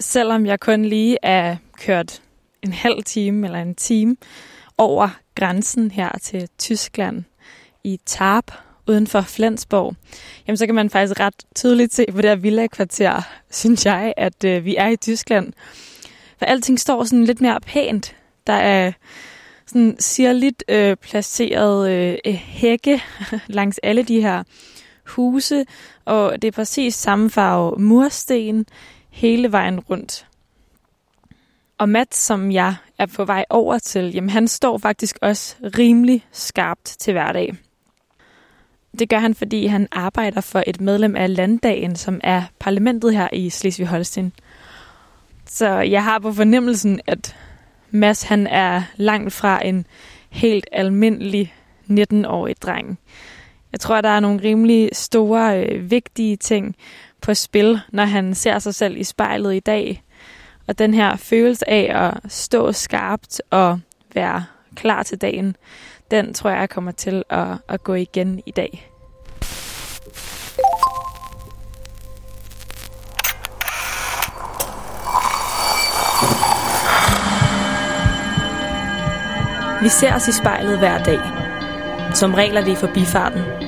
selvom jeg kun lige er kørt en halv time eller en time over grænsen her til Tyskland i Tarp uden for Flensborg, jamen så kan man faktisk ret tydeligt se på det her villa-kvarter, synes jeg, at øh, vi er i Tyskland. For alting står sådan lidt mere pænt. Der er sådan sirligt øh, placeret øh, hække langs alle de her huse, og det er præcis samme farve mursten hele vejen rundt. Og Matt, som jeg er på vej over til, jamen han står faktisk også rimelig skarpt til hverdag. Det gør han, fordi han arbejder for et medlem af landdagen, som er parlamentet her i Slesvig-Holsten. Så jeg har på fornemmelsen, at Mads han er langt fra en helt almindelig 19-årig dreng. Jeg tror, der er nogle rimelig store, øh, vigtige ting på spil, når han ser sig selv i spejlet i dag. Og den her følelse af at stå skarpt og være klar til dagen, den tror jeg kommer til at, at gå igen i dag. Vi ser os i spejlet hver dag. Som regler det i forbifarten.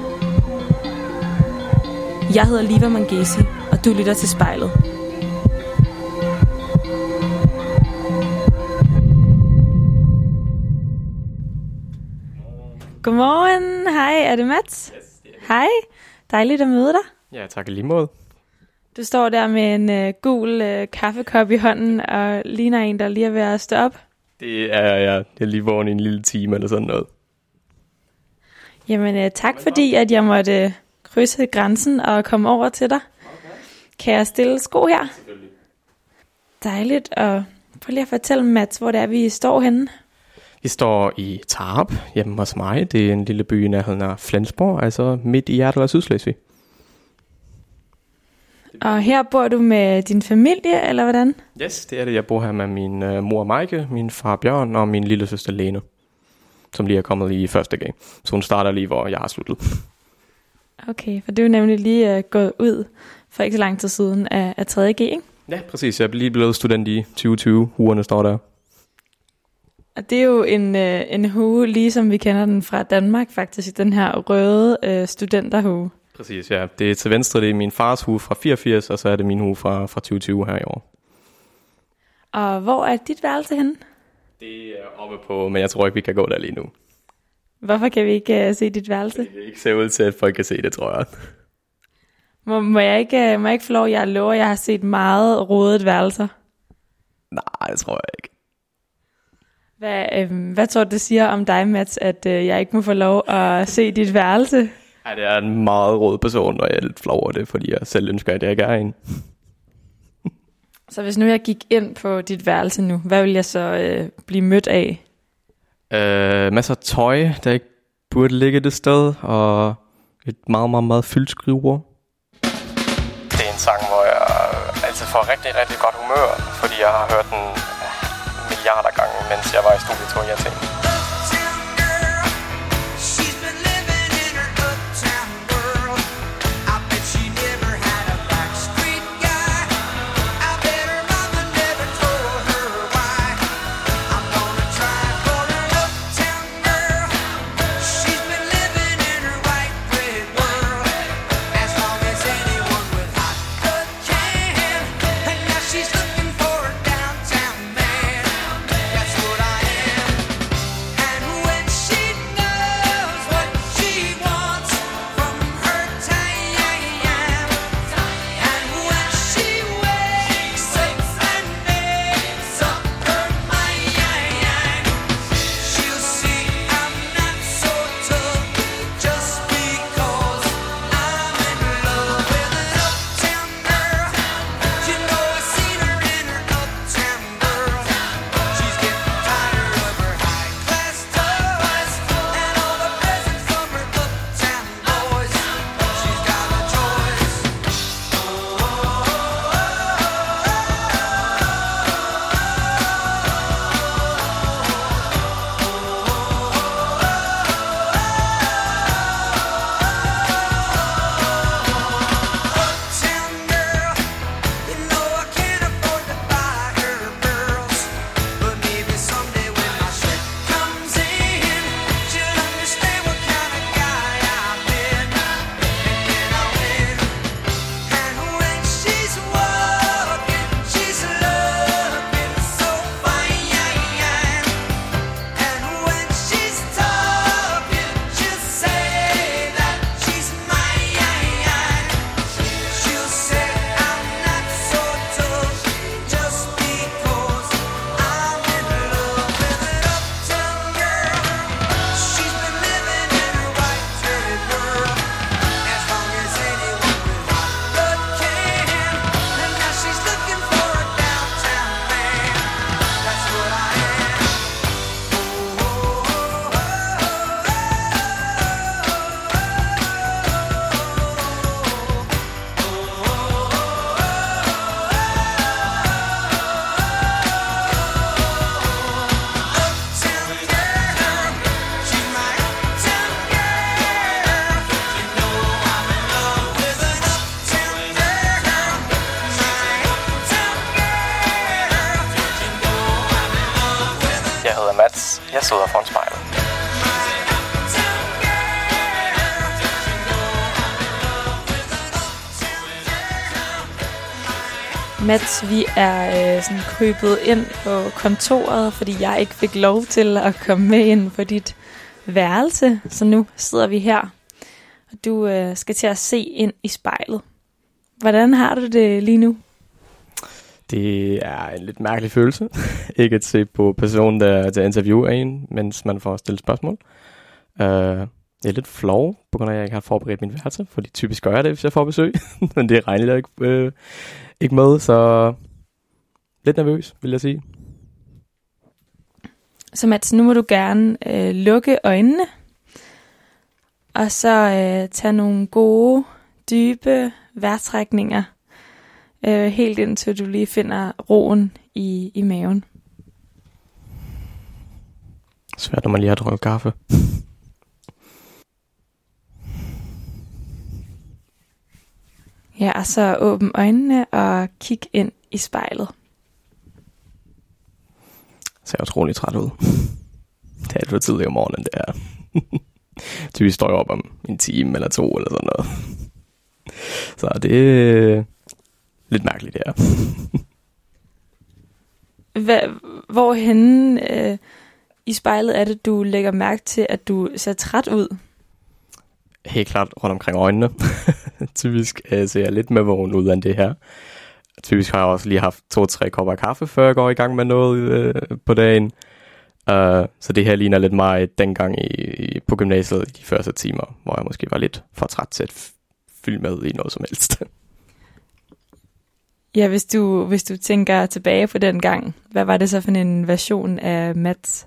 Jeg hedder Liva Mangesi, og du lytter til spejlet. Godmorgen. Hej, er det Mats? Yes, det er Hej. Dejligt at møde dig. Ja, tak lige måde. Du står der med en øh, gul øh, kaffekop i hånden og ligner en, der lige er ved at stå op. Det er jeg. Jeg er lige vågen i en lille time eller sådan noget. Jamen, øh, tak fordi, at jeg måtte krydse grænsen og komme over til dig. Kan jeg stille sko her? Dejligt. Og prøv lige at fortælle, Mats, hvor det er, vi står henne. Vi står i Tarp hjemme hos mig. Det er en lille by i nærheden af Flensborg, altså midt i hjertet af Sydslesvig. Og her bor du med din familie, eller hvordan? Yes, det er det. Jeg bor her med min uh, mor Maike, min far Bjørn og min lille søster Lene, som lige er kommet lige i første gang. Så hun starter lige, hvor jeg har sluttet. Okay, for du er nemlig lige uh, gået ud for ikke så lang tid siden af, af 3.G, ikke? Ja, præcis. Jeg er lige blevet student i 2020. Ugerne står der. Og det er jo en, øh, en hue, ligesom vi kender den fra Danmark faktisk, den her røde øh, studenterhue. Præcis, ja. Det er til venstre, det er min fars hue fra 84, og så er det min hue fra, fra 2020 her i år. Og hvor er dit værelse henne? Det er oppe på, men jeg tror ikke, vi kan gå der lige nu. Hvorfor kan vi ikke uh, se dit værelse? Det ikke se ud til, at folk kan se det, tror jeg. Må, må, jeg ikke, uh, må jeg ikke få lov, jeg lover, jeg har set meget rodet værelser. Nej, det tror jeg ikke. Hvad, øh, hvad tror du, det siger om dig, Mats, at øh, jeg ikke må få lov at se dit værelse? Ja, det er en meget rød person, og jeg er lidt flov over det, fordi jeg selv ønsker, at jeg ikke er en. Så hvis nu jeg gik ind på dit værelse nu, hvad vil jeg så øh, blive mødt af? Øh, masser af tøj, der ikke burde ligge det sted, og et meget, meget, meget fyldt skrivebord. Det er en sang, hvor jeg altid får rigtig, rigtig godt humør, fordi jeg har hørt den milliarder gange, mens jeg var i studiet til jeg tænkte. Mats, vi er øh, sådan krybet ind på kontoret, fordi jeg ikke fik lov til at komme med ind på dit værelse. Så nu sidder vi her, og du øh, skal til at se ind i spejlet. Hvordan har du det lige nu? Det er en lidt mærkelig følelse. ikke at se på personen, der, der interviewer en, mens man får stillet spørgsmål. Uh, jeg er lidt flov, på grund af, at jeg ikke har forberedt min værelse, fordi typisk gør jeg det, hvis jeg får besøg. Men det regner jeg ikke, øh, ikke med, så lidt nervøs, vil jeg sige. Så Mats, nu må du gerne øh, lukke øjnene, og så øh, tage nogle gode, dybe vejrtrækninger, øh, helt indtil du lige finder roen i, i maven. Svært, når man lige har drukket kaffe. Ja, og så åbn øjnene og kig ind i spejlet. Ser utrolig træt ud. Det er alt for tidligt om morgenen, det er. Typisk står jeg op om en time eller to eller sådan noget. Så det er lidt mærkeligt, det er. Hvad, hvorhenne øh, i spejlet er det, du lægger mærke til, at du ser træt ud? Helt klart rundt omkring øjnene. Typisk øh, ser jeg lidt med vågen ud af det her. Typisk har jeg også lige haft to-tre kopper kaffe, før jeg går i gang med noget øh, på dagen. Uh, så det her ligner lidt meget dengang i, i, på gymnasiet i de første timer, hvor jeg måske var lidt for træt til at fylde med i noget som helst. Ja, hvis du, hvis du tænker tilbage på den gang, hvad var det så for en version af Mats?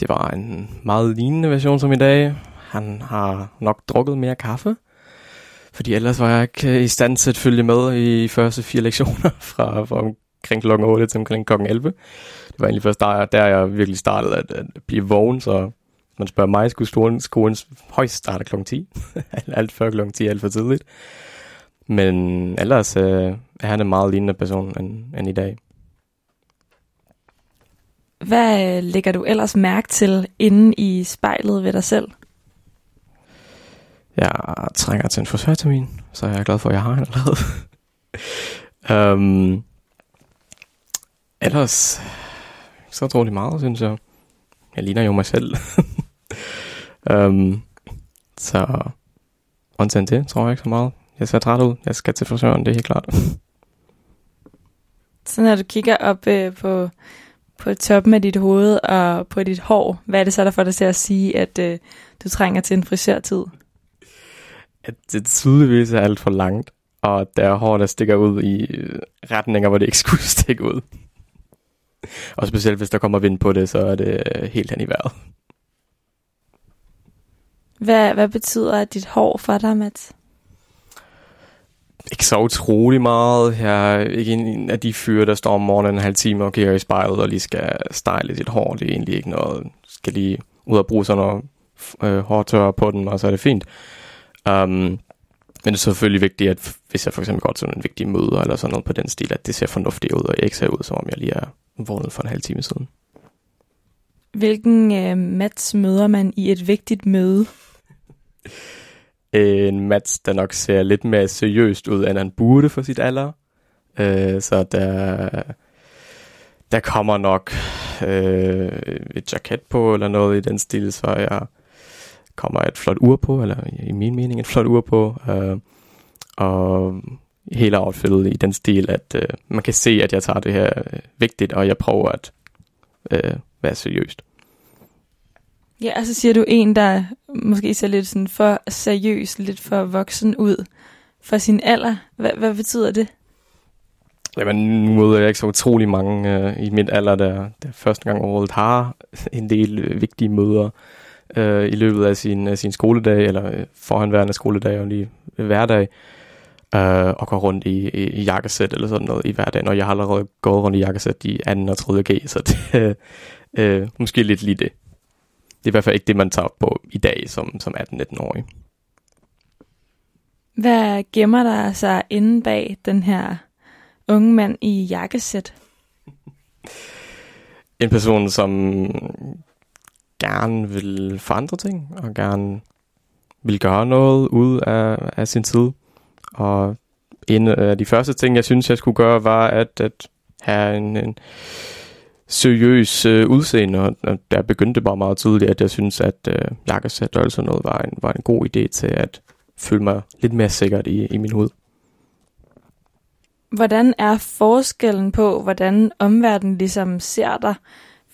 Det var en meget lignende version som i dag. Han har nok drukket mere kaffe, fordi ellers var jeg ikke i stand til at følge med i første fire lektioner fra, fra omkring kl. 8 til omkring kl. 11. Det var egentlig først der, der jeg virkelig startede at, at blive vågen, så man spørger mig, skulle skolen, skolen højst starte kl. 10. alt før kl. 10 alt for tidligt. Men ellers øh, er han en meget lignende person end, end i dag. Hvad øh, lægger du ellers mærke til inde i spejlet ved dig selv? Jeg trænger til en frisørtermin, så jeg er glad for, at jeg har en allerede. um, ellers, ikke så utrolig meget, synes jeg. Jeg ligner jo mig selv. um, så undtagen det, tror jeg ikke så meget. Jeg ser træt ud. Jeg skal til frisøren, det er helt klart. Så når du kigger op øh, på, på toppen af dit hoved og på dit hår, hvad er det så, der får dig til at sige, at øh, du trænger til en frisørtid? At det tydeligvis er alt for langt, og der er hår, der stikker ud i øh, retninger, hvor det ikke skulle stikke ud. Og specielt hvis der kommer vind på det, så er det øh, helt hen i vejret. Hvad, hvad betyder dit hår for dig, Mats? ikke så utrolig meget. Jeg er ikke en af de fyre, der står om morgenen en halv time og kigger i spejlet og lige skal style sit hår. Det er egentlig ikke noget. Skal lige ud og bruge sådan noget øh, hårtør på den, og så er det fint. Um, men det er selvfølgelig vigtigt, at hvis jeg for eksempel går til en vigtig møde eller sådan noget på den stil, at det ser fornuftigt ud, og jeg ikke ser ud, som om jeg lige er vågnet for en halv time siden. Hvilken øh, Mats møder man i et vigtigt møde? en match, der nok ser lidt mere seriøst ud, end han burde for sit alder. Øh, så der, der kommer nok øh, et jacket på, eller noget i den stil, så jeg kommer et flot ur på, eller i min mening et flot ur på. Øh, og hele outfittet i den stil, at øh, man kan se, at jeg tager det her øh, vigtigt, og jeg prøver at øh, være seriøst. Ja, altså siger du en, der måske ser lidt sådan for seriøs, lidt for voksen ud for sin alder. Hvad, hvad betyder det? Jamen, nu møder jeg ikke så utrolig mange øh, i mit alder, der, der første gang overhovedet har en del øh, vigtige møder øh, i løbet af sin, af sin skoledag, eller øh, forhenværende skoledag og lige hverdag, øh, og går rundt i, i, i jakkesæt eller sådan noget i hverdagen, og jeg har allerede gået rundt i jakkesæt i 2. og 3. G, så det øh, måske lidt lige det. Det er i hvert fald ikke det, man tager på i dag som, som 18-19-årig. Hvad gemmer der sig inde bag den her unge mand i jakkesæt? en person, som gerne vil forandre ting, og gerne vil gøre noget ud af, af sin tid. Og en af de første ting, jeg synes, jeg skulle gøre, var at, at have en, en seriøs øh, udseende, og, og der begyndte bare meget tydeligt, at jeg synes, at øh, jakkesæt og sådan noget var en, var en god idé til at føle mig lidt mere sikkert i, i min hud. Hvordan er forskellen på, hvordan omverdenen ligesom ser dig,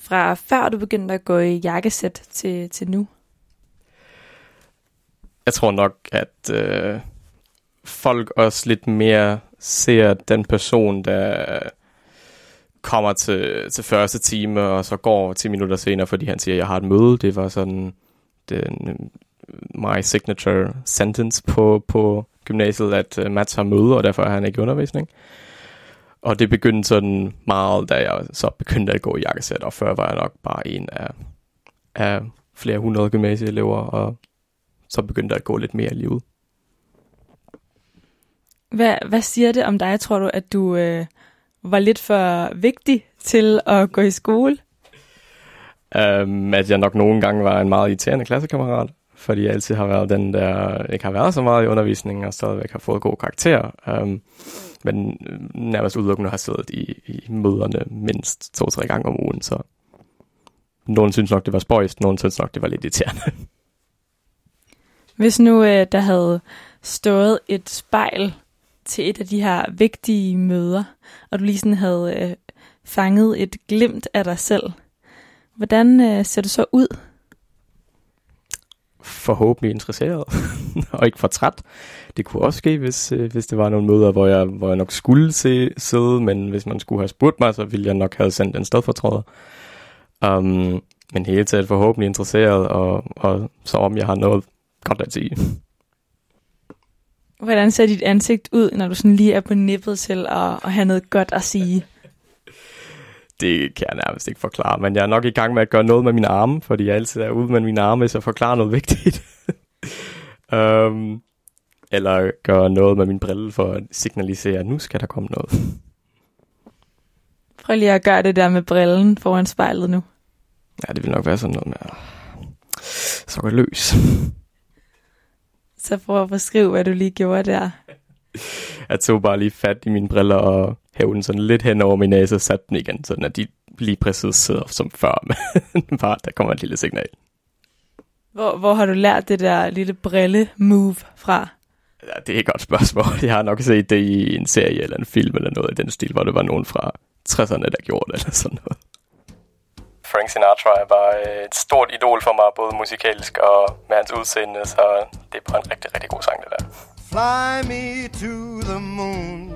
fra før du begyndte at gå i jakkesæt til, til nu? Jeg tror nok, at øh, folk også lidt mere ser den person, der kommer til, til første time, og så går 10 minutter senere, fordi han siger, at jeg har et møde. Det var sådan den, øh, my signature sentence på, på gymnasiet, at øh, uh, Mats har møde, og derfor er han ikke undervisning. undervisning. Og det begyndte sådan meget, da jeg så begyndte at gå i jakkesæt, og før var jeg nok bare en af, af flere hundrede gymnasieelever, og så begyndte jeg at gå lidt mere i livet. Hvad, hvad siger det om dig, tror du, at du øh, var lidt for vigtig til at gå i skole? Um, at jeg nok nogle gange var en meget irriterende klassekammerat, fordi jeg altid har været den, der ikke har været så meget i undervisningen, og stadigvæk har fået god karakter. Um, men øh, nærmest udelukkende har siddet i, i møderne mindst to-tre gange om ugen, så nogen synes nok, det var spøjst, nogen synes nok, det var lidt irriterende. Hvis nu øh, der havde stået et spejl til et af de her vigtige møder, og du lige sådan havde øh, fanget et glimt af dig selv, hvordan øh, ser du så ud? Forhåbentlig interesseret, og ikke for træt. Det kunne også ske, hvis, øh, hvis det var nogle møder, hvor jeg, hvor jeg nok skulle se, sidde, men hvis man skulle have spurgt mig, så ville jeg nok have sendt en stedfortræder. Um, men hele taget forhåbentlig interesseret, og, og så om jeg har noget godt at sige. Hvordan ser dit ansigt ud, når du sådan lige er på nippet til at, at have noget godt at sige? Det kan jeg nærmest ikke forklare, men jeg er nok i gang med at gøre noget med mine arme, fordi jeg altid er ude med mine arme, hvis jeg forklarer noget vigtigt. um, eller gøre noget med min brille for at signalisere, at nu skal der komme noget. Prøv lige at gøre det der med brillen foran spejlet nu. Ja, det vil nok være sådan noget med at så går løs. Så prøv at beskrive, hvad du lige gjorde der. Jeg tog bare lige fat i mine briller og hævde den sådan lidt hen over min næse og satte den igen, sådan at de lige præcis sidder som før, men bare der kommer et lille signal. Hvor, hvor har du lært det der lille brille-move fra? Ja, det er et godt spørgsmål. Jeg har nok set det i en serie eller en film eller noget i den stil, hvor det var nogen fra 60'erne, der gjorde det eller sådan noget. Frank Sinatra er bare et stort idol for mig, både musikalsk og med hans udseende, så det er bare en rigtig, rigtig god sang, det der. Fly me to the moon.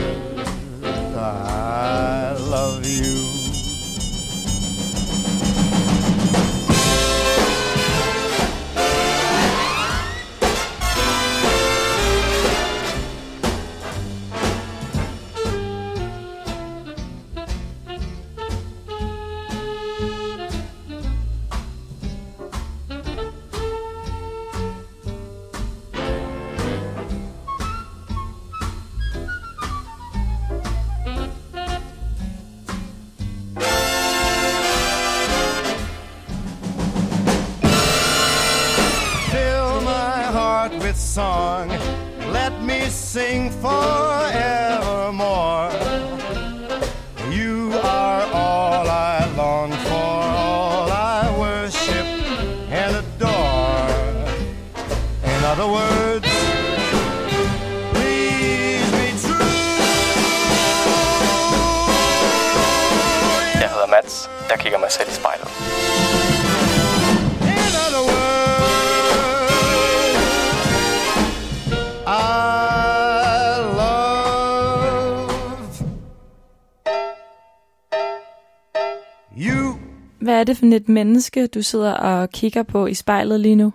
Hvad er det for et menneske, du sidder og kigger på i spejlet lige nu?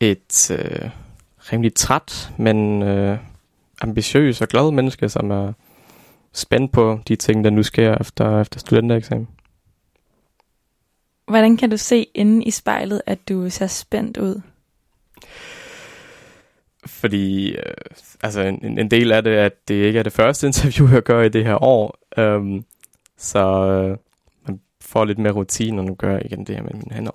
Et øh, rimelig træt, men øh, ambitiøs og glad menneske, som er spændt på de ting, der nu sker efter, efter studentereksamen. Hvordan kan du se inde i spejlet, at du ser spændt ud? Fordi øh, altså en, en del af det, at det ikke er det første interview, jeg gør i det her år. Um, så øh, får lidt mere rutine, og nu gør jeg igen det her med mine hænder.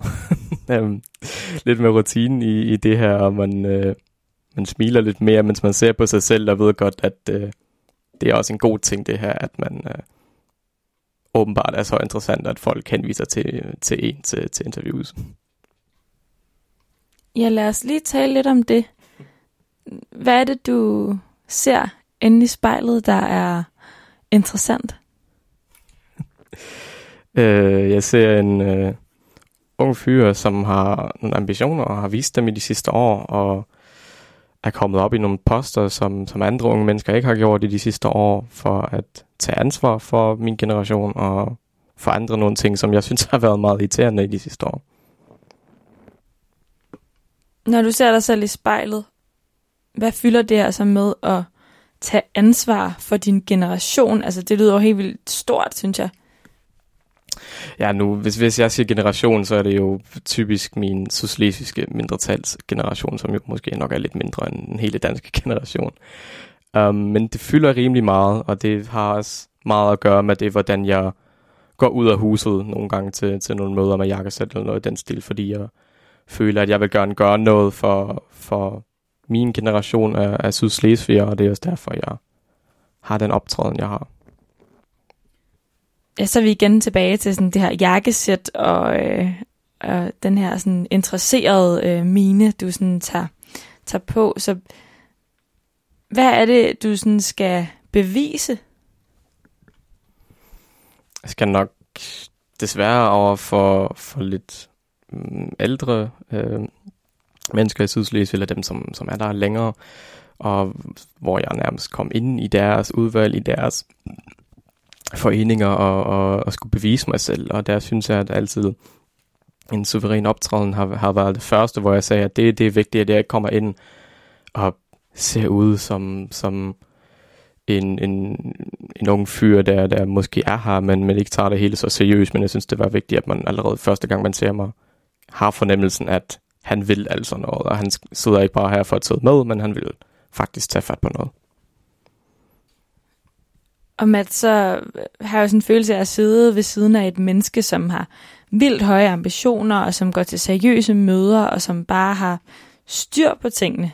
um, lidt mere rutine i, i det her, og man, øh, man smiler lidt mere, mens man ser på sig selv, og ved godt, at øh, det er også en god ting det her, at man øh, åbenbart er så interessant, at folk henviser til, til en til, til interviews. Ja, lad os lige tale lidt om det. Hvad er det, du ser inde i spejlet, der er interessant? Øh, jeg ser en øh, ung fyr, som har nogle ambitioner og har vist dem i de sidste år, og er kommet op i nogle poster, som, som andre unge mennesker ikke har gjort i de sidste år, for at tage ansvar for min generation og forandre nogle ting, som jeg synes har været meget irriterende i de sidste år. Når du ser dig selv i spejlet, hvad fylder det altså med at tage ansvar for din generation? Altså, det lyder jo helt vildt stort, synes jeg. Ja, nu, hvis, hvis jeg siger generation, så er det jo typisk min socialistiske mindretalsgeneration, som jo måske nok er lidt mindre end den hele danske generation. Um, men det fylder rimelig meget, og det har også meget at gøre med det, hvordan jeg går ud af huset nogle gange til, til nogle møder med jakkesæt eller noget i den stil, fordi jeg føler, at jeg vil gerne gøre noget for, for min generation af, af Sydslesviger, og det er også derfor, jeg har den optræden, jeg har. Ja, så er vi igen tilbage til sådan det her jakkesæt og, øh, og den her sådan interesserede øh, mine, du sådan tager, tager på. Så hvad er det, du sådan skal bevise? Jeg skal nok desværre over for, for lidt mm, ældre øh, mennesker i Sydslesvig, eller dem, som, som er der længere, og hvor jeg nærmest kom ind i deres udvalg, i deres foreninger, og, og, og skulle bevise mig selv, og der synes jeg, at altid en suveræn optræden har, har været det første, hvor jeg sagde, at det, det er vigtigt, at jeg kommer ind og ser ud som, som en, en, en ung fyr, der, der måske er her, men, men ikke tager det hele så seriøst, men jeg synes, det var vigtigt, at man allerede første gang, man ser mig, har fornemmelsen, at han vil altså noget, og han sidder ikke bare her for at sidde med, men han vil faktisk tage fat på noget. Og Matt, så øh, har jeg jo sådan en følelse af at sidde ved siden af et menneske, som har vildt høje ambitioner, og som går til seriøse møder, og som bare har styr på tingene.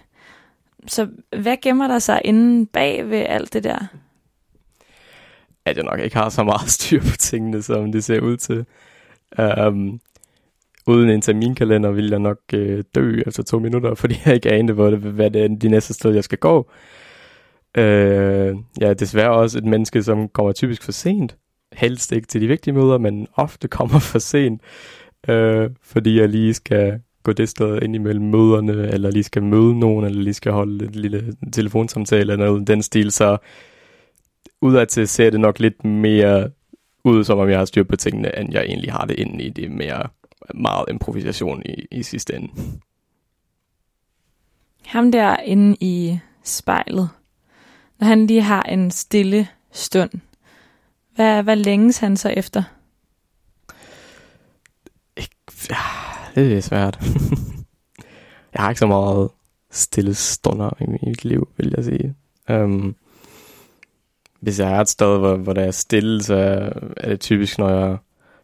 Så hvad gemmer der sig inde bag ved alt det der? At jeg nok ikke har så meget styr på tingene, som det ser ud til. Um, uden en terminkalender ville jeg nok øh, dø efter to minutter, fordi jeg ikke anede, hvor det, hvad det er de næste steder, jeg skal gå. Øh, ja, er desværre også et menneske, som kommer typisk for sent. Helst ikke til de vigtige møder, men ofte kommer for sent, øh, fordi jeg lige skal gå det sted ind imellem møderne, eller lige skal møde nogen, eller lige skal holde et lille telefonsamtale, eller noget den stil, så udadtil ser det nok lidt mere ud, som om jeg har styr på tingene, end jeg egentlig har det inde i det mere meget improvisation i, i sidste ende. Ham der inde i spejlet, når han lige har en stille stund, hvad, hvad længes han så efter? Ja, det er svært. jeg har ikke så meget stille stunder i mit liv, vil jeg sige. Um, hvis jeg er et sted, hvor, hvor der er stille, så er det typisk, når jeg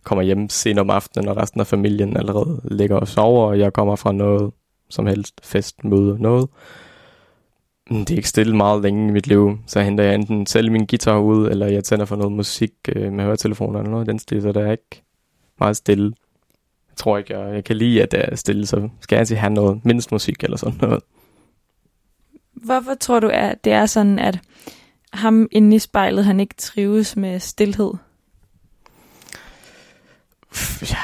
kommer hjem sent om aftenen, og resten af familien allerede ligger og sover, og jeg kommer fra noget som helst fest, møde, noget. Men Det er ikke stille meget længe i mit liv, så henter jeg enten selv min guitar ud, eller jeg tænder for noget musik øh, med høretelefoner eller noget den stil, så der er ikke meget stille. tror ikke, jeg, jeg kan lide at det er stille, så skal jeg altid have noget mindst musik eller sådan noget. Hvorfor tror du, at det er sådan, at ham inde i spejlet, han ikke trives med stillhed? Ja,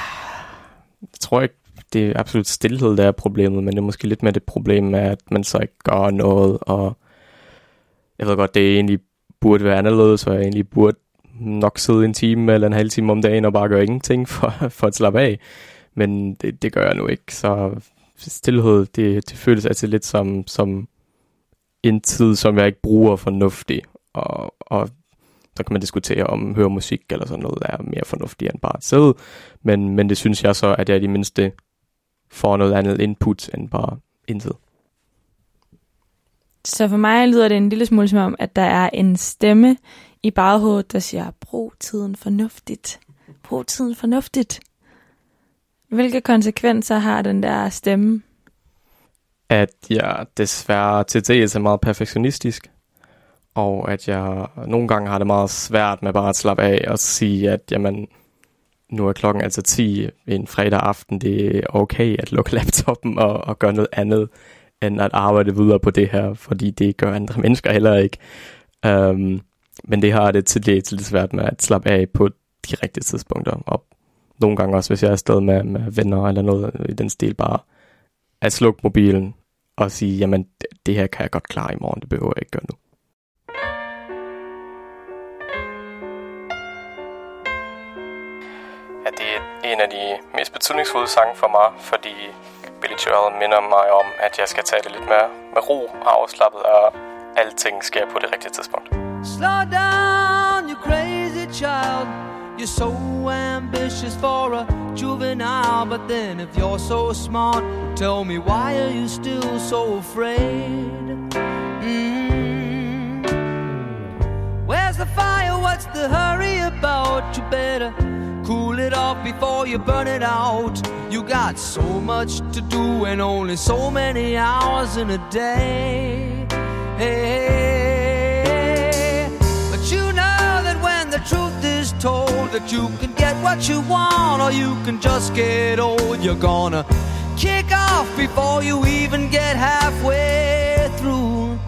jeg tror ikke, det er absolut stillhed, der er problemet, men det er måske lidt mere det problem med, at man så ikke gør noget, og jeg ved godt, det egentlig burde være anderledes, så jeg egentlig burde nok sidde en time eller en halv time om dagen og bare gøre ingenting for, for at slappe af. Men det, det gør jeg nu ikke, så stillhed, det, det føles altid lidt som, som en tid, som jeg ikke bruger fornuftigt, og, og så kan man diskutere om høre musik eller sådan noget, er mere fornuftigt end bare at sidde. Men, men det synes jeg så, at jeg i det mindste får noget andet input end bare intet. Så for mig lyder det en lille smule som om, at der er en stemme i baghovedet, der siger, brug tiden fornuftigt. Brug tiden fornuftigt. Hvilke konsekvenser har den der stemme? At jeg desværre til dels er meget perfektionistisk, og at jeg nogle gange har det meget svært med bare at slappe af og sige, at jamen, nu er klokken altså 10 en fredag aften, det er okay at lukke laptoppen og, og gøre noget andet, end at arbejde videre på det her, fordi det gør andre mennesker heller ikke. Um, men det har det til dels lidt svært med at slappe af på de rigtige tidspunkter, og nogle gange også, hvis jeg er afsted med, med venner eller noget i den stil, bare at slukke mobilen og sige, jamen det, det her kan jeg godt klare i morgen, det behøver jeg ikke gøre nu. At det er en af de mest betydningsfulde sange for mig, fordi Billy Joel minder mig om, at jeg skal tage det lidt mere med ro og afslappet, og alting sker på det rigtige tidspunkt. Slow down, you crazy child. You're so ambitious for a juvenile, but then if you're so smart, tell me why are you still so afraid? Mm. Where's the fire? What's the hurry about? You better cool it off before you burn it out. You got so much to do and only so many hours in a day. Hey, but you know that when the truth is told that you can get what you want or you can just get old, you're gonna kick off before you even get halfway through.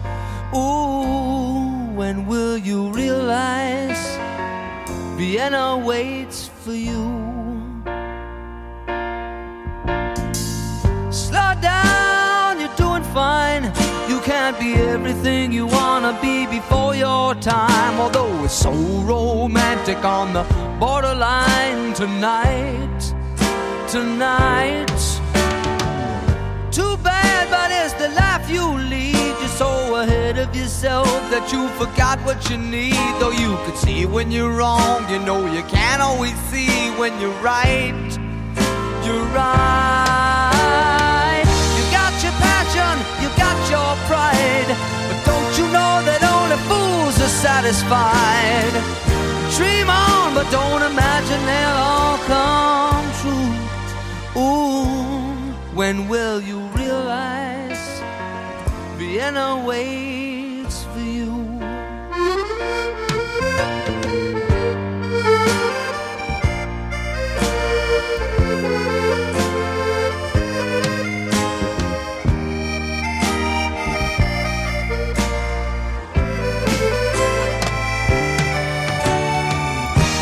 Ooh, when will you realize Vienna waits for you? Slow down, you're doing fine. You can't be everything you wanna be before your time. Although it's so romantic on the borderline tonight, tonight. Too bad, but it's the life you lead. So ahead of yourself that you forgot what you need. Though you could see when you're wrong, you know you can't always see when you're right. You're right. You got your passion, you got your pride. But don't you know that only fools are satisfied? Dream on, but don't imagine they'll all come true. Ooh, when will you realize Vienna waits for you?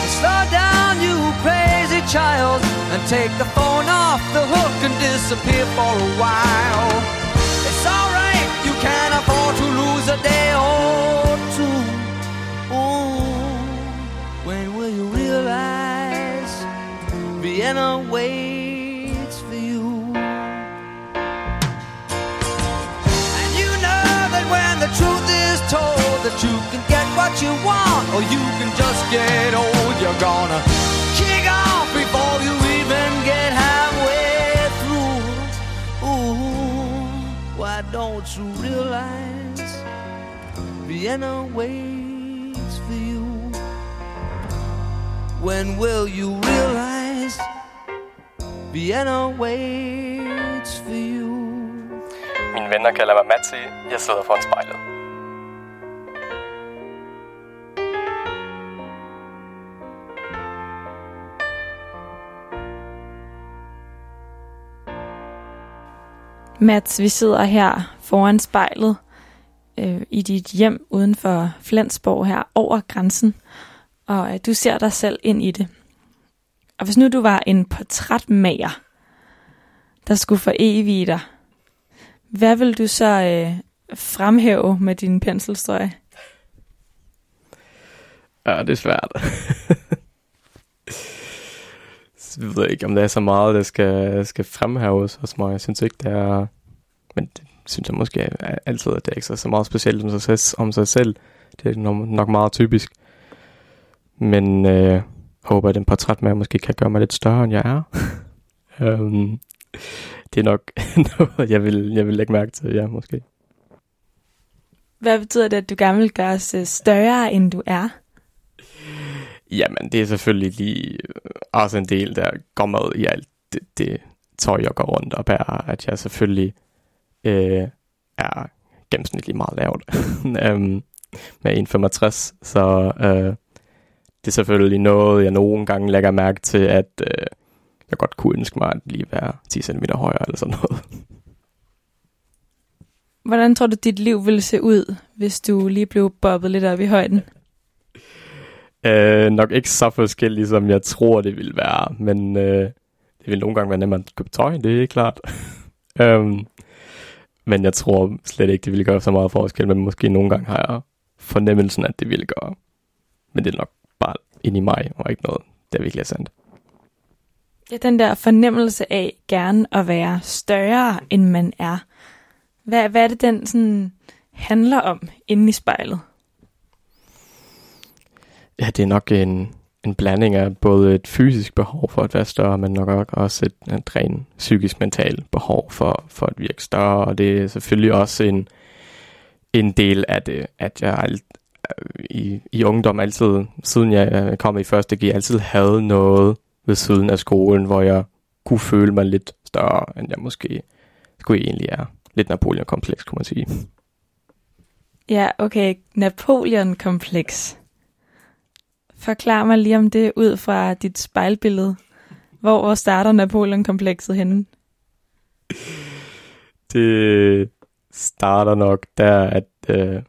Slow down, you crazy child, and take the phone off the hook and disappear for a while. It's alright, can't afford to lose a day or two. Ooh, when will you realize Vienna waits for you? And you know that when the truth is told that you can get what you want or you can just get old, you're gonna to realize Vienna waits for you? When will you realize Vienna waits for you? Mine venner kalder mig Matsi. Jeg sidder foran spejlet. Mats, vi sidder her foran spejlet øh, i dit hjem uden for Flensborg her over grænsen, og øh, du ser dig selv ind i det. Og hvis nu du var en portrætmager, der skulle for evige dig, hvad vil du så øh, fremhæve med din penselstrøg? Ja, det er svært. Jeg ved ikke, om der er så meget, der skal, skal fremhæves hos mig. Jeg synes ikke, det er... Men det synes jeg måske er altid, at det er ikke så, så meget specielt om sig, selv- om sig selv. Det er nok- nok meget typisk. Men øh, håber, at den portræt med måske kan gøre mig lidt større, end jeg er. um, det er nok noget, jeg vil, jeg vil lægge mærke til, ja, måske. Hvad betyder det, at du gerne vil gøres øh, større, end du er? Jamen, det er selvfølgelig lige øh, også en del, der går med i alt det, det tøj, jeg går rundt og bærer, at jeg selvfølgelig øh, er gennemsnitligt meget lavt øhm, med 1,65, så øh, det er selvfølgelig noget, jeg nogle gange lægger mærke til, at øh, jeg godt kunne ønske mig at lige være 10 cm højere eller sådan noget. Hvordan tror du, dit liv ville se ud, hvis du lige blev bobbet lidt op i højden? Øh, nok ikke så forskellige, som jeg tror, det ville være, men øh, det vil nogle gange være nemmere at købe tøj, det er klart. øhm, men jeg tror slet ikke, det ville gøre så meget forskel, men måske nogle gange har jeg fornemmelsen, at det ville gøre. Men det er nok bare ind i mig, og ikke noget, det er sandt. Ja, den der fornemmelse af gerne at være større, end man er. Hvad, hvad er det, den sådan handler om inde i spejlet? Ja, det er nok en, en blanding af både et fysisk behov for at være større, men nok også et, et rent psykisk-mentalt behov for, for at virke større. Og det er selvfølgelig også en, en del af det, at jeg alt, i, i ungdom altid, siden jeg kom i første G, altid havde noget ved siden af skolen, hvor jeg kunne føle mig lidt større, end jeg måske skulle egentlig er. Lidt Napoleon-kompleks, kunne man sige. Ja, okay. Napoleon-kompleks. Forklar mig lige om det ud fra dit spejlbillede. Hvor, hvor starter Napoleon-komplekset henne? Det starter nok der, at øh,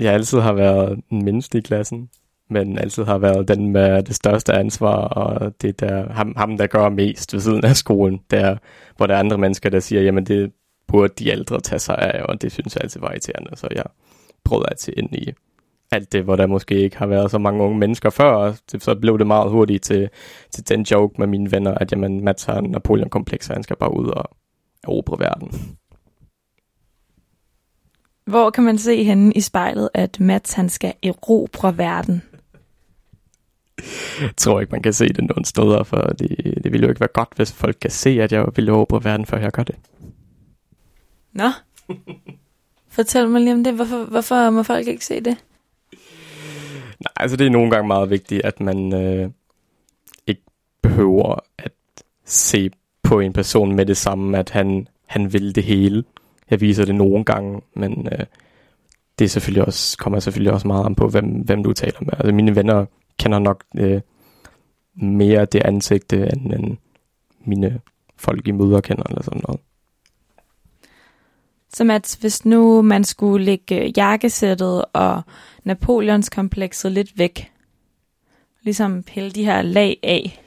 jeg altid har været den mindste i klassen, men altid har været den med det største ansvar, og det der, ham, ham der gør mest ved siden af skolen, der, hvor der er andre mennesker, der siger, jamen det burde de ældre tage sig af, og det synes jeg altid var irriterende, så jeg prøvede altid ind i alt det, hvor der måske ikke har været så mange unge mennesker før, og det, så blev det meget hurtigt til, til den joke med mine venner, at jamen, Mats har en Napoleon-kompleks, og han skal bare ud og erobre verden. Hvor kan man se henne i spejlet, at Mats han skal erobre verden? Jeg tror ikke, man kan se det nogen steder, for det, det ville jo ikke være godt, hvis folk kan se, at jeg vil erobre verden, før jeg gør det. Nå. Fortæl mig lige om det. Hvorfor, hvorfor må folk ikke se det? Nej, altså det er nogle gange meget vigtigt, at man øh, ikke behøver at se på en person med det samme, at han, han vil det hele. Jeg viser det nogle gange, men øh, det er selvfølgelig også, kommer selvfølgelig også meget an på, hvem, hvem du taler med. Altså mine venner kender nok øh, mere det ansigte, øh, end, end mine folk i møder kender, eller sådan noget. Så Mats, hvis nu man skulle lægge jakkesættet og Napoleons komplekset lidt væk, ligesom pille de her lag af,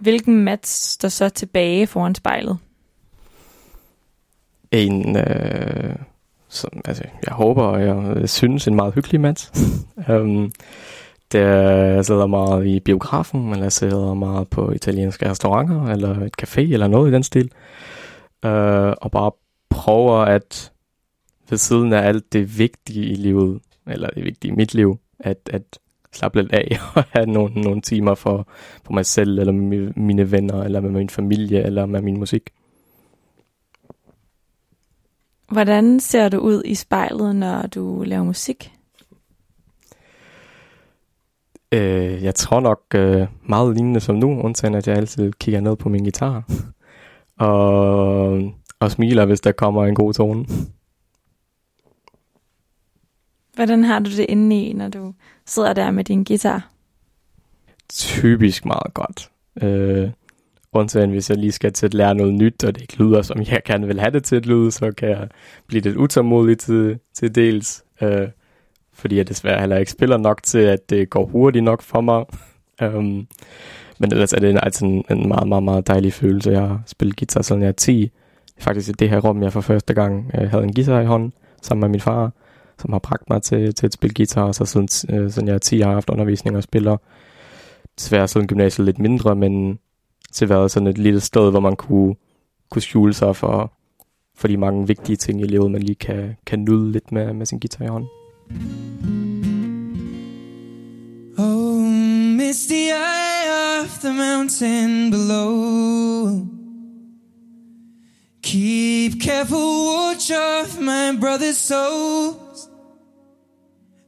hvilken Mats står så tilbage foran spejlet? En, øh, som, altså, jeg håber, og jeg synes, en meget hyggelig mand. um, der sidder meget i biografen, eller sidder meget på italienske restauranter, eller et café, eller noget i den stil. Uh, og bare prøver at ved siden af alt det vigtige i livet, eller det vigtige i mit liv, at, at slappe lidt af og have nogle, nogle timer for, for mig selv, eller med mine venner, eller med min familie, eller med min musik. Hvordan ser du ud i spejlet, når du laver musik? Øh, jeg tror nok øh, meget lignende som nu, undtagen at jeg altid kigger ned på min guitar. og, og smiler, hvis der kommer en god tone. Hvordan har du det inde i, når du sidder der med din guitar? Typisk meget godt. Øh, undtagen hvis jeg lige skal til at lære noget nyt, og det ikke lyder, som jeg gerne vil have det til at lyde, så kan jeg blive lidt utålmodig til, til dels, øh, fordi jeg desværre heller ikke spiller nok til, at det går hurtigt nok for mig. um, men ellers er det altså en, en meget, meget, meget dejlig følelse. Jeg har spillet guitar siden jeg er 10. Faktisk i det her rum, jeg for første gang øh, havde en guitar i hånden, sammen med min far, som har bragt mig til, til at spille guitar, og så siden, øh, siden jeg er 10 har haft undervisning og spiller desværre siden gymnasiet lidt mindre, men til været sådan et lille sted, hvor man kunne, kunne skjule sig for, for de mange vigtige ting i livet, man lige kan, kan nyde lidt med, med sin guitar i hånden. Oh, misty eye of the mountain below. Keep careful watch of my brother's souls.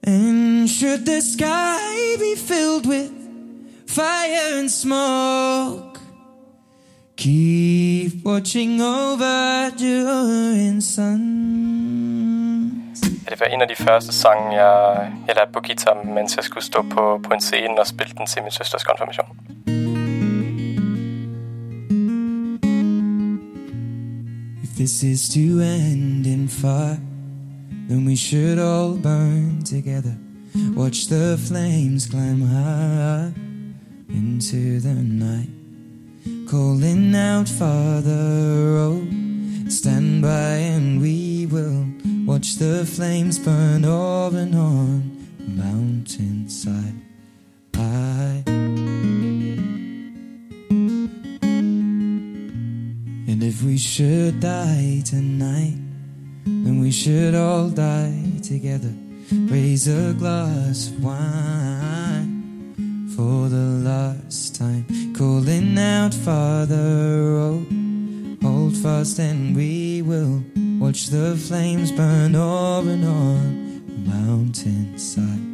And should the sky be filled with fire and smoke, keep watching over during suns. Ja, det var en af de første sange, jeg, jeg lærte på guitar, mens jeg skulle stå på, på en scene og spille den til min søsters konfirmation. This is to end in fire, then we should all burn together. Watch the flames climb high into the night, calling out, Father, oh, stand by and we will watch the flames burn over and on mountainside. I And if we should die tonight, then we should all die together. Raise a glass of wine for the last time. Calling out, Father, oh, hold fast and we will watch the flames burn over and on the mountainside.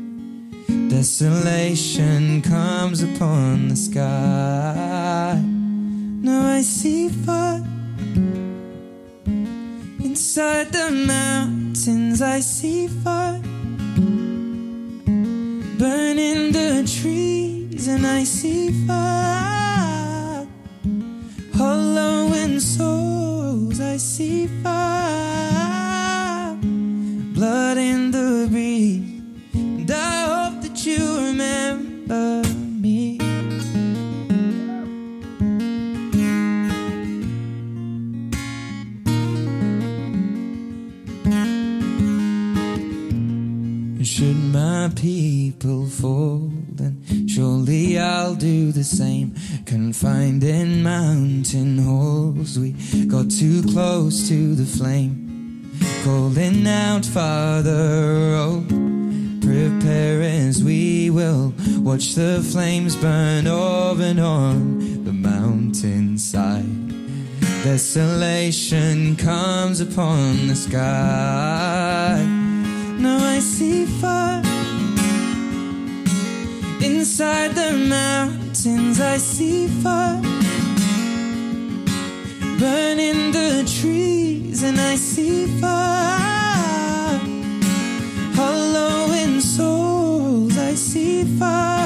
Desolation comes upon the sky. Now I see fire inside the mountains. I see fire burning the trees, and I see fire hollowing souls. The flame. Calling out, Father, oh, prepare as we will watch the flames burn over and on the mountainside. Desolation comes upon the sky. Now I see fire inside the mountains. I see fire burning the trees, and I see fire hollowing souls. I see fire,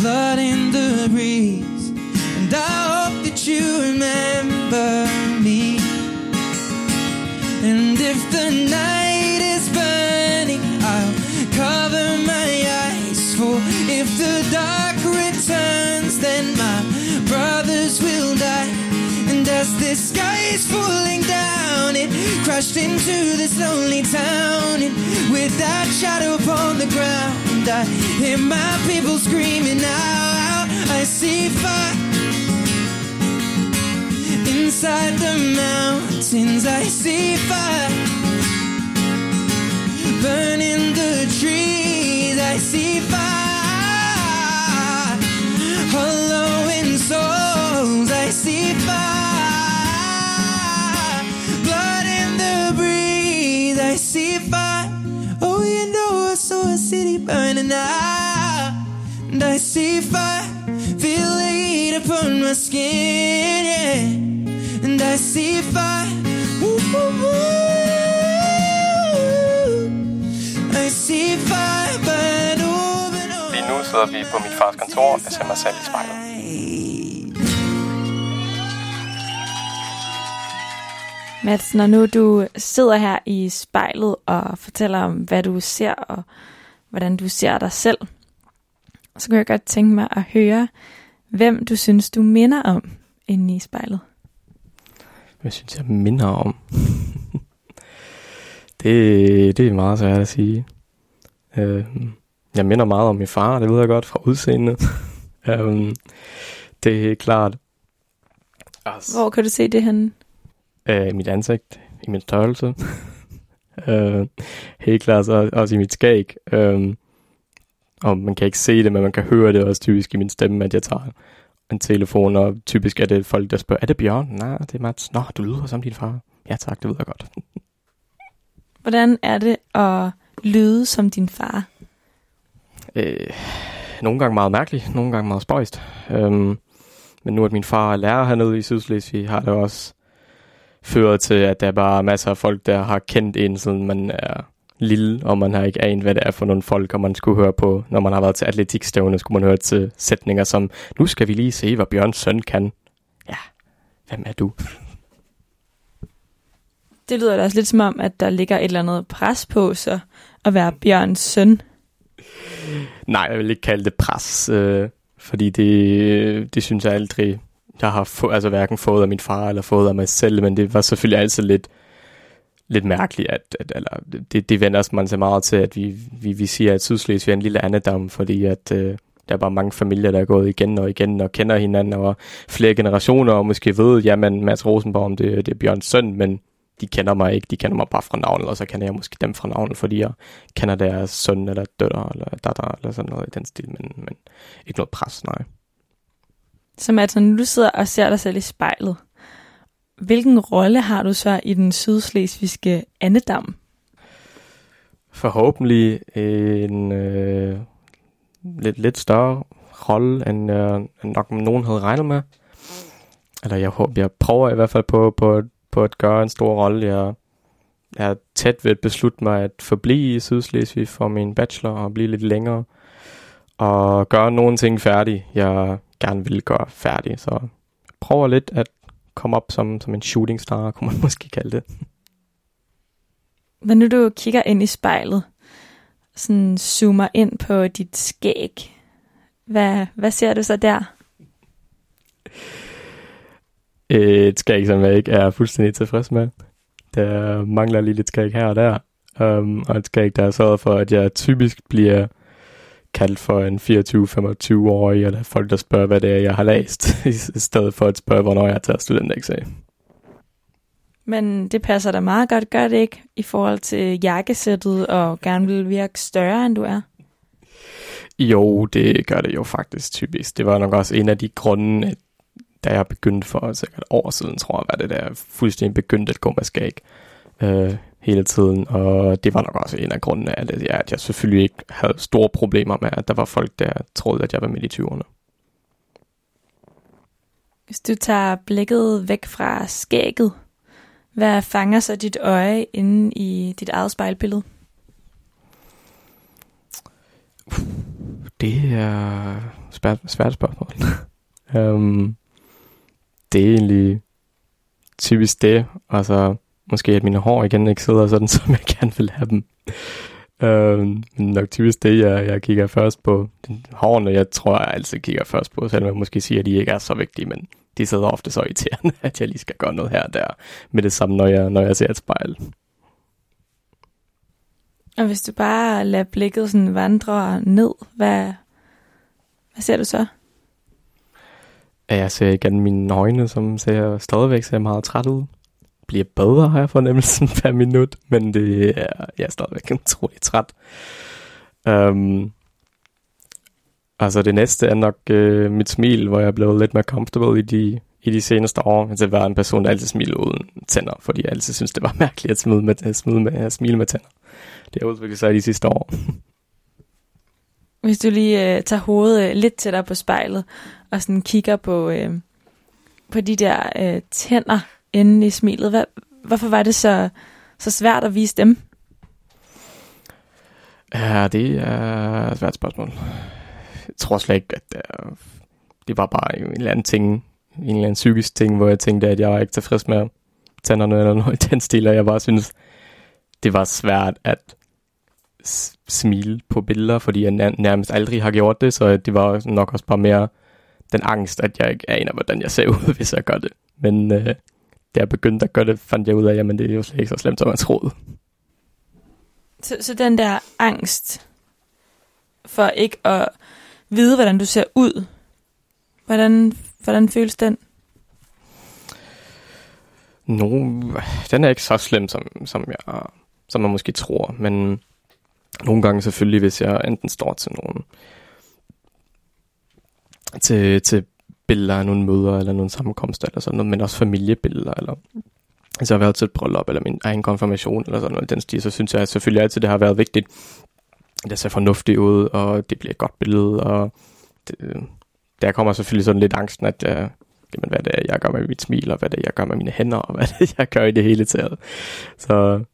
blood in the breeze, and I hope that you remember me. And if the night as this sky is falling down, it crashed into this lonely town. And with that shadow upon the ground, I hear my people screaming out. I see fire inside the mountains I see fire burning the burning out. And I see fire, feel the heat upon my skin, yeah. And I see fire, woo, woo, woo. I see fire, but open up. Lige nu sidder vi på mit fars kontor og ser mig selv i spejlet. Mads, når nu du sidder her i spejlet og fortæller om, hvad du ser og hvordan du ser dig selv, så kunne jeg godt tænke mig at høre, hvem du synes, du minder om inde i spejlet. Hvad synes jeg minder om? det, det er meget svært at sige. Øh, jeg minder meget om min far, det ved jeg godt fra udseendet. um, det er klart. Altså, Hvor kan du se det henne? øh, i mit ansigt, i min størrelse. Øh, helt klart så, også i mit skæg. Øh, og man kan ikke se det, men man kan høre det også typisk i min stemme, at jeg tager en telefon, og typisk er det folk, der spørger, er det Bjørn? Nej, det er Mats. Nå, du lyder som din far. Ja tak, det ved jeg godt. Hvordan er det at lyde som din far? Øh, nogle gange meget mærkeligt, nogle gange meget spøjst. Øhm, men nu at min far er lærer hernede i Sydslesvig, har det også ført til, at der er bare masser af folk, der har kendt en, siden man er lille, og man har ikke anet, hvad det er for nogle folk, og man skulle høre på, når man har været til atletikstævne, skulle man høre til sætninger som, nu skal vi lige se, hvad Bjørns søn kan. Ja, hvem er du? Det lyder da også lidt som om, at der ligger et eller andet pres på så at være Bjørns søn. Nej, jeg vil ikke kalde det pres, øh, fordi det, det synes jeg aldrig, jeg har få, altså hverken fået af min far eller fået af mig selv, men det var selvfølgelig altid lidt, lidt mærkeligt, at, at eller, det, det vender man sig meget til, at vi, vi, vi siger, at Sydslesvig er en lille andedam, fordi at øh, der er bare mange familier, der er gået igen og igen og kender hinanden over flere generationer, og måske ved, jamen Mads Rosenbaum, det, det er Bjørns søn, men de kender mig ikke, de kender mig bare fra navnet, og så kender jeg måske dem fra navnet, fordi jeg kender deres søn eller døtter eller datter eller sådan noget i den stil, men, men ikke noget pres, nej. Som at nu du sidder og ser dig selv i spejlet, hvilken rolle har du så i den sydslesvigske andedam? Forhåbentlig en øh, lidt, lidt større rolle, end, øh, nok nogen havde regnet med. Eller jeg håber, jeg prøver i hvert fald på, på, på at gøre en stor rolle. Jeg, er tæt ved at beslutte mig at forblive i Sydslesvig for min bachelor og blive lidt længere. Og gøre nogle ting færdig, jeg gerne vil gøre færdig. Så jeg prøver lidt at komme op som, som en shooting star, kunne man måske kalde det. Når nu du kigger ind i spejlet, sådan zoomer ind på dit skæg, hvad, hvad ser du så der? Et skæg, som jeg ikke er fuldstændig tilfreds med. Der mangler lige lidt skæg her og der. Um, og et skæg, der er sørget for, at jeg typisk bliver kaldt for en 24-25-årig, eller folk, der spørger, hvad det er, jeg har læst, i stedet for at spørge, hvornår jeg tager studentereksamen. Men det passer da meget godt, gør det ikke, i forhold til jakkesættet og gerne vil virke større, end du er? Jo, det gør det jo faktisk typisk. Det var nok også en af de grunde, at da jeg begyndte for sikkert et år siden, tror jeg, var det der fuldstændig begyndte at gå med skæg øh, hele tiden. Og det var nok også en af grundene af det, at jeg selvfølgelig ikke havde store problemer med, at der var folk, der troede, at jeg var midt i 20'erne. Hvis du tager blikket væk fra skægget, hvad fanger så dit øje inde i dit eget spejlbillede? Det er svært, svært spørgsmål. um, det er egentlig typisk det. Altså, måske at mine hår igen ikke sidder sådan, som jeg gerne vil have dem. Um, men nok typisk det, jeg, jeg kigger først på. Hårene, jeg tror, jeg altid kigger først på, selvom jeg måske siger, at de ikke er så vigtige, men de sidder ofte så irriterende, at jeg lige skal gøre noget her og der med det samme, når jeg, når jeg ser et spejl. Og hvis du bare lader blikket sådan vandre ned, hvad, hvad ser du så? jeg ser igen mine øjne, som ser stadigvæk ser meget træt ud. Bliver bedre, har jeg fornemmelsen per minut, men det er, jeg er stadigvæk utrolig træt. Um, altså det næste er nok uh, mit smil, hvor jeg er blevet lidt mere comfortable i de, i de seneste år. Altså jeg var en person, der altid smiler uden tænder, fordi jeg altid synes, det var mærkeligt at smile med, at smile med, at smile med tænder. Det har udviklet sig i de sidste år. Hvis du lige øh, tager hovedet øh, lidt tættere på spejlet, og sådan kigger på, øh, på de der øh, tænder inde i smilet, hvad, hvorfor var det så, så svært at vise dem? Ja, det er et svært spørgsmål. Jeg tror slet ikke, at det, er, det var bare en eller anden ting, en eller anden psykisk ting, hvor jeg tænkte, at jeg var ikke tilfreds med tænderne eller noget i den stil, og jeg bare synes, det var svært at smile på billeder, fordi jeg nærmest aldrig har gjort det, så det var nok også bare mere den angst, at jeg ikke aner, hvordan jeg ser ud, hvis jeg gør det. Men øh, da jeg begyndte at gøre det, fandt jeg ud af, at det er jo slet ikke så slemt, som man troede. Så, så den der angst for ikke at vide, hvordan du ser ud, hvordan, hvordan føles den? No, den er ikke så slem, som, som, jeg, som man måske tror, men nogle gange selvfølgelig, hvis jeg enten står til nogen til, til billeder af nogle møder eller nogle sammenkomster eller sådan noget, men også familiebilleder, eller altså, så har været til et bryllup eller min egen konfirmation eller sådan noget den stil, så synes jeg selvfølgelig altid, det har været vigtigt, det ser fornuftigt ud, og det bliver et godt billede, og det, øh, der kommer selvfølgelig sådan lidt angsten, at jeg, jamen, hvad det er, jeg gør med mit smil, og hvad det er, jeg gør med mine hænder, og hvad det er, jeg gør i det hele taget. Så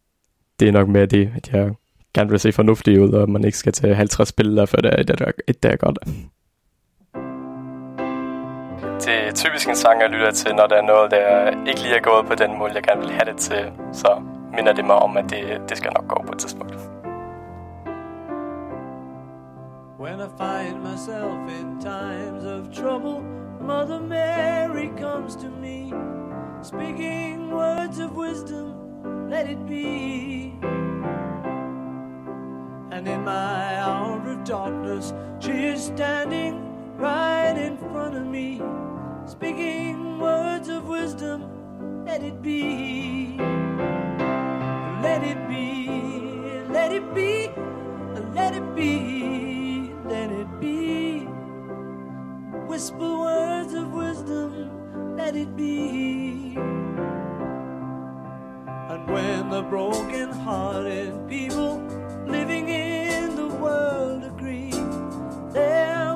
det er nok mere det, at jeg gerne vil se fornuftig ud, og man ikke skal tage 50 billeder, før det er et, der, et, der er godt. Det er typisk en sang, jeg lytter til, når der er noget, der ikke lige er gået på den måde, jeg gerne vil have det til. Så minder det mig om, at det, det skal nok gå på et tidspunkt. When I find myself in times of trouble, Mother Mary comes to me, speaking words of wisdom, let it be. And in my hour of darkness, she is standing right in front of me, speaking words of wisdom, let it be. Let it be, let it be, let it be, let it be. Whisper words of wisdom, let it be. And when the broken hearted people living in the world agree, there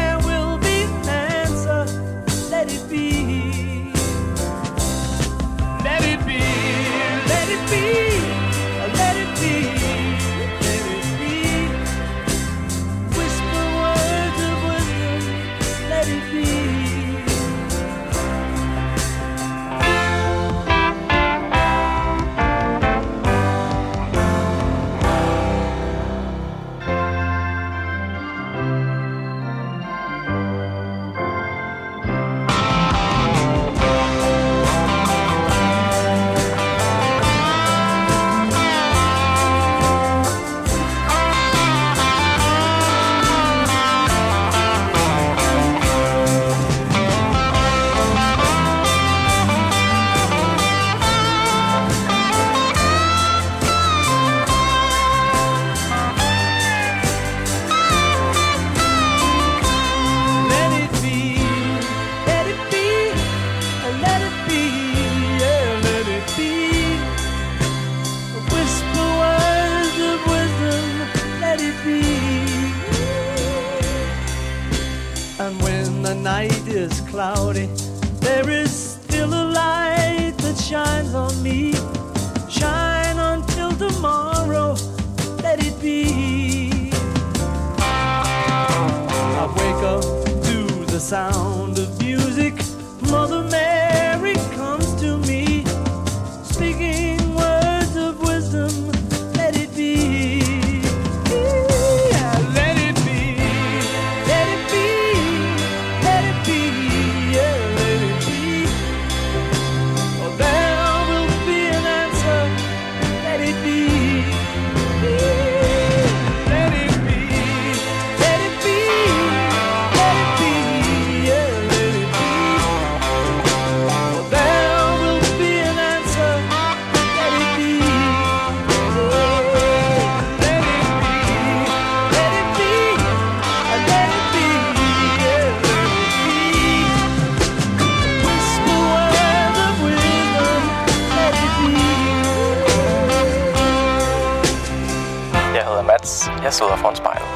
Sidder foran spejlet.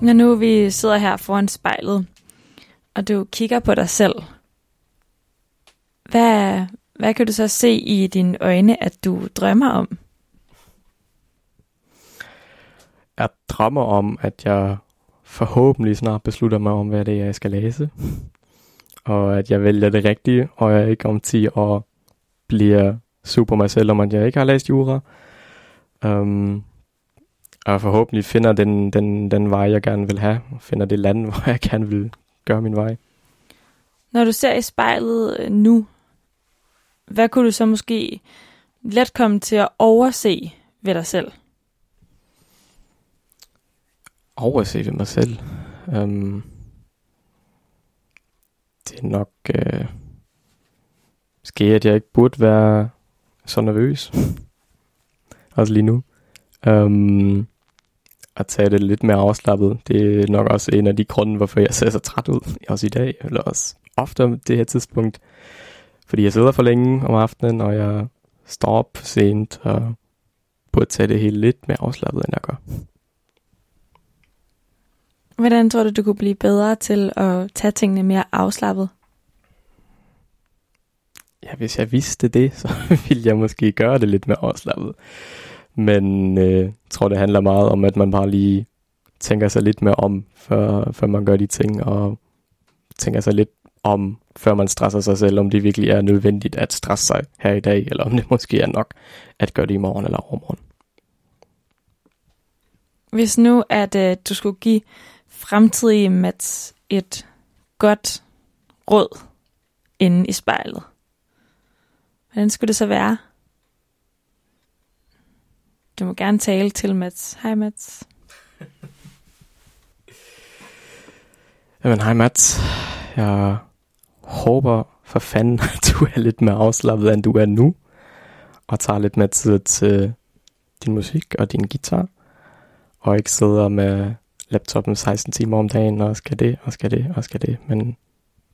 Når nu vi sidder her foran spejlet, og du kigger på dig selv, hvad, hvad kan du så se i dine øjne, at du drømmer om? Jeg drømmer om, at jeg forhåbentlig snart beslutter mig om, hvad det er, jeg skal læse. Og at jeg vælger det rigtige, og jeg ikke om 10 år bliver super mig selv, om at jeg ikke har læst jura. Um, og forhåbentlig finder den, den, den vej, jeg gerne vil have. Finder det land, hvor jeg gerne vil gøre min vej. Når du ser i spejlet øh, nu, hvad kunne du så måske let komme til at overse ved dig selv? overse ved mig selv. Um, det er nok uh, måske, at jeg ikke burde være så nervøs. også lige nu. Um, at tage det lidt mere afslappet. Det er nok også en af de grunde, hvorfor jeg ser så træt ud. Også i dag, eller også ofte om det her tidspunkt. Fordi jeg sidder for længe om aftenen, og jeg står op sent, og burde tage det hele lidt mere afslappet, end jeg gør. Hvordan tror du, du kunne blive bedre til at tage tingene mere afslappet? Ja, hvis jeg vidste det, så ville jeg måske gøre det lidt mere afslappet. Men øh, jeg tror, det handler meget om, at man bare lige tænker sig lidt mere om, før, før man gør de ting, og tænker sig lidt om, før man stresser sig selv, om det virkelig er nødvendigt at stresse sig her i dag, eller om det måske er nok at gøre det i morgen eller overmorgen. Hvis nu, at øh, du skulle give fremtidige Mats et godt råd inde i spejlet, hvordan skulle det så være? Du må gerne tale til Mats. Hej Mats. Jamen, hej Mats. Jeg håber for fanden, at du er lidt mere afslappet, end du er nu, og tager lidt mere tid til din musik og din guitar, og ikke sidder med laptopen 16 timer om dagen, og skal det, og skal det, og skal det, men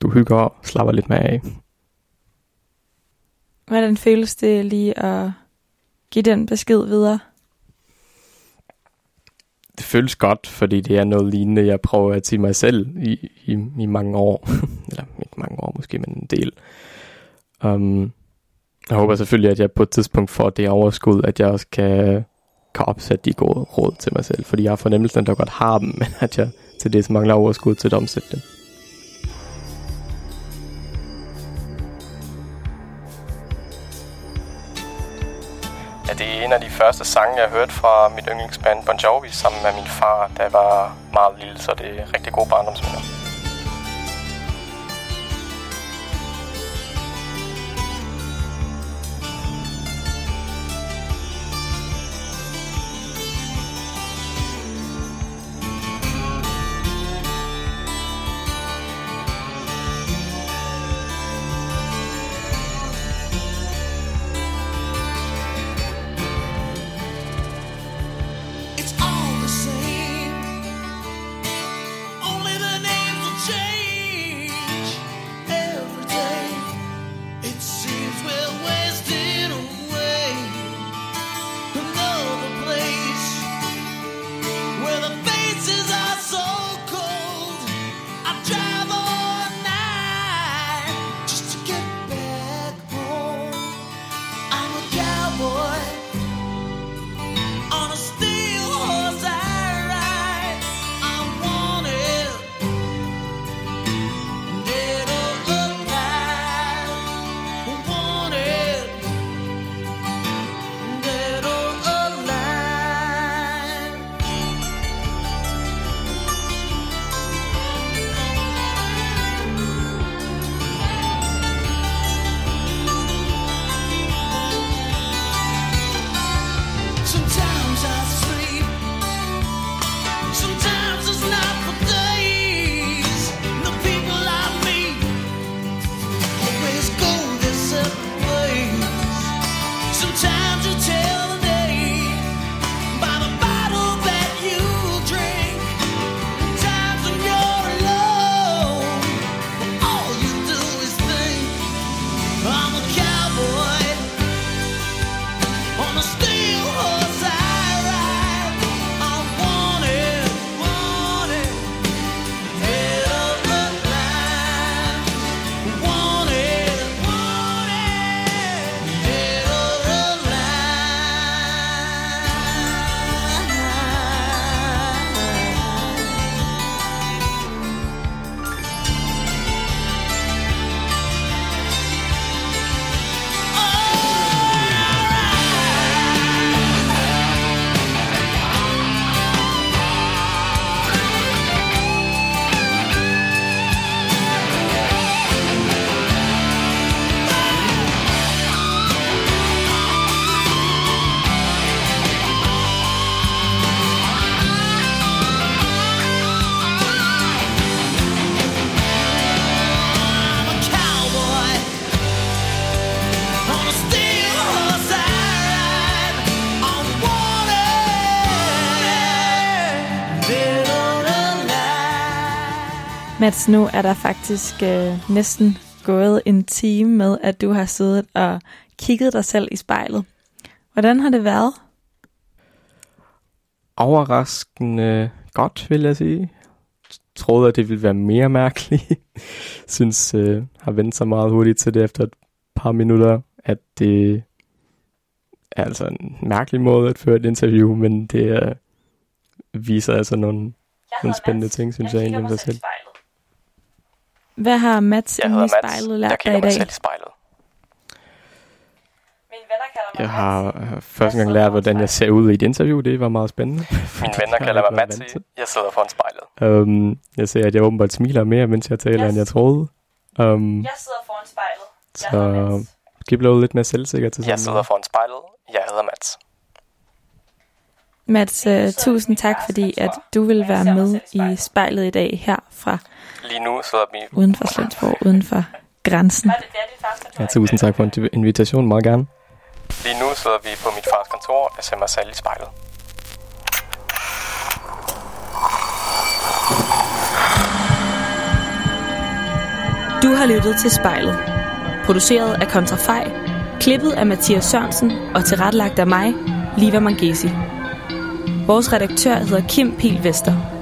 du hygger og slapper lidt mere af. Hvordan føles det lige at give den besked videre? Det føles godt, fordi det er noget lignende, jeg prøver at sige mig selv i, i, i mange år. Eller ikke mange år måske, men en del. Um, jeg håber selvfølgelig, at jeg på et tidspunkt får det overskud, at jeg også kan, kan opsætte de gode råd til mig selv. Fordi jeg har fornemmelsen, at jeg godt har dem, men at jeg til det mangler overskud til at omsætte dem. Første sange, jeg hørte fra mit yndlingsband Bon Jovi sammen med min far, da jeg var meget lille, så det er rigtig gode barndomsminder. Mats, nu er der faktisk øh, næsten gået en time med, at du har siddet og kigget dig selv i spejlet. Hvordan har det været? Overraskende godt, vil jeg sige. Troede, at det ville være mere mærkeligt. Synes, øh, har vendt sig meget hurtigt til det efter et par minutter, at det er altså en mærkelig måde at føre et interview, men det øh, viser altså nogle, nogle spændende ting, synes jeg, egentlig om sig selv. Hvad har Mats Jeg inde i Mats. spejlet Jeg lært dig kigger i mig dag? selv i spejlet. Jeg har øh, første gang lært, hvordan jeg ser ud i et interview. Det var meget spændende. Mine venner kalder mig Mats. Jeg sidder foran spejlet. Um, jeg ser, at jeg åbenbart smiler mere, mens jeg taler, end jeg troede. Um, Jeg sidder foran spejlet. så skal blive lidt mere selvsikker til Jeg sådan sidder foran spejlet. Jeg hedder Mats. Mats, uh, tusind tak, fordi at du vil være med i spejlet i dag her fra Lige nu sidder vi... uden for Slensborg, uden for grænsen. Ja, tusind tak for en invitation, meget gerne. Lige nu sidder vi på mit fars kontor og ser mig selv i spejlet. Du har lyttet til spejlet. Produceret af Kontrafej, klippet af Mathias Sørensen og tilrettelagt af mig, Liva Mangesi. Vores redaktør hedder Kim Pil Vester.